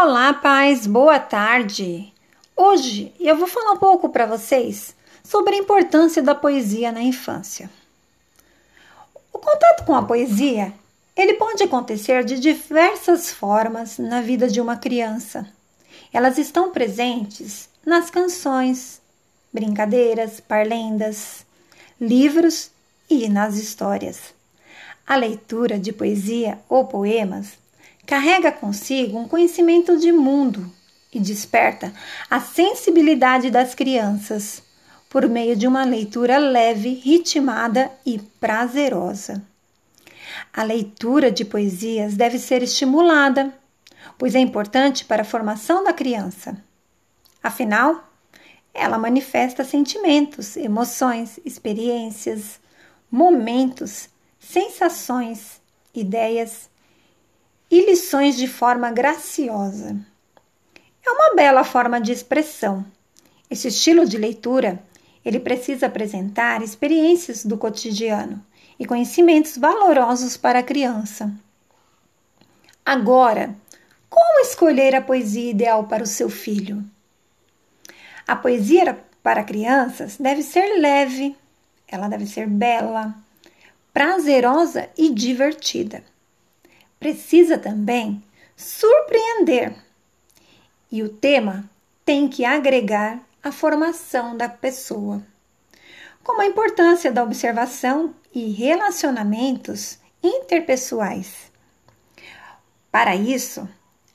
Olá, pais, boa tarde. Hoje eu vou falar um pouco para vocês sobre a importância da poesia na infância. O contato com a poesia, ele pode acontecer de diversas formas na vida de uma criança. Elas estão presentes nas canções, brincadeiras, parlendas, livros e nas histórias. A leitura de poesia ou poemas carrega consigo um conhecimento de mundo e desperta a sensibilidade das crianças por meio de uma leitura leve, ritmada e prazerosa. A leitura de poesias deve ser estimulada, pois é importante para a formação da criança. Afinal, ela manifesta sentimentos, emoções, experiências, momentos, sensações, ideias e lições de forma graciosa. É uma bela forma de expressão. Esse estilo de leitura, ele precisa apresentar experiências do cotidiano e conhecimentos valorosos para a criança. Agora, como escolher a poesia ideal para o seu filho? A poesia para crianças deve ser leve, ela deve ser bela, prazerosa e divertida precisa também surpreender. E o tema tem que agregar a formação da pessoa, como a importância da observação e relacionamentos interpessoais. Para isso,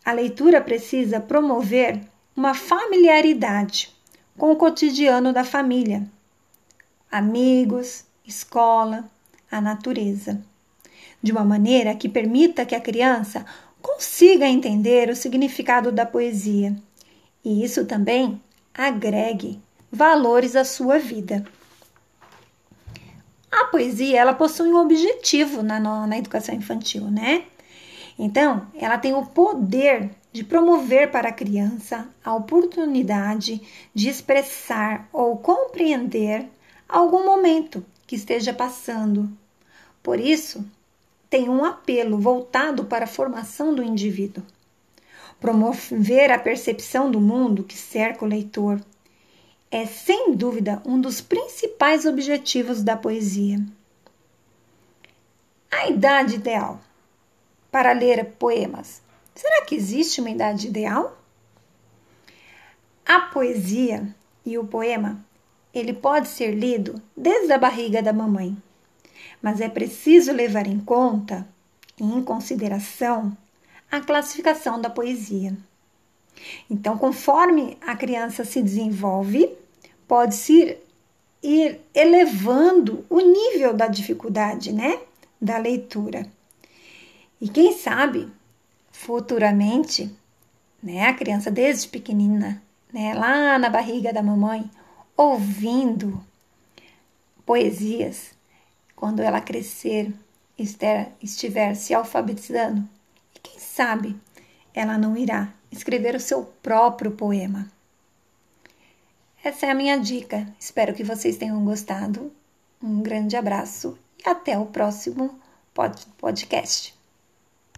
a leitura precisa promover uma familiaridade com o cotidiano da família, amigos, escola, a natureza de uma maneira que permita que a criança consiga entender o significado da poesia e isso também agregue valores à sua vida. A poesia ela possui um objetivo na, na educação infantil, né? Então, ela tem o poder de promover para a criança a oportunidade de expressar ou compreender algum momento que esteja passando. Por isso, tem um apelo voltado para a formação do indivíduo. Promover a percepção do mundo que cerca o leitor é, sem dúvida, um dos principais objetivos da poesia. A idade ideal para ler poemas. Será que existe uma idade ideal? A poesia e o poema, ele pode ser lido desde a barriga da mamãe mas é preciso levar em conta e em consideração a classificação da poesia. Então, conforme a criança se desenvolve, pode-se ir elevando o nível da dificuldade, né, da leitura. E quem sabe, futuramente, né, a criança desde pequenina, né, lá na barriga da mamãe, ouvindo poesias, quando ela crescer, estiver se alfabetizando, e quem sabe ela não irá escrever o seu próprio poema. Essa é a minha dica. Espero que vocês tenham gostado. Um grande abraço e até o próximo podcast.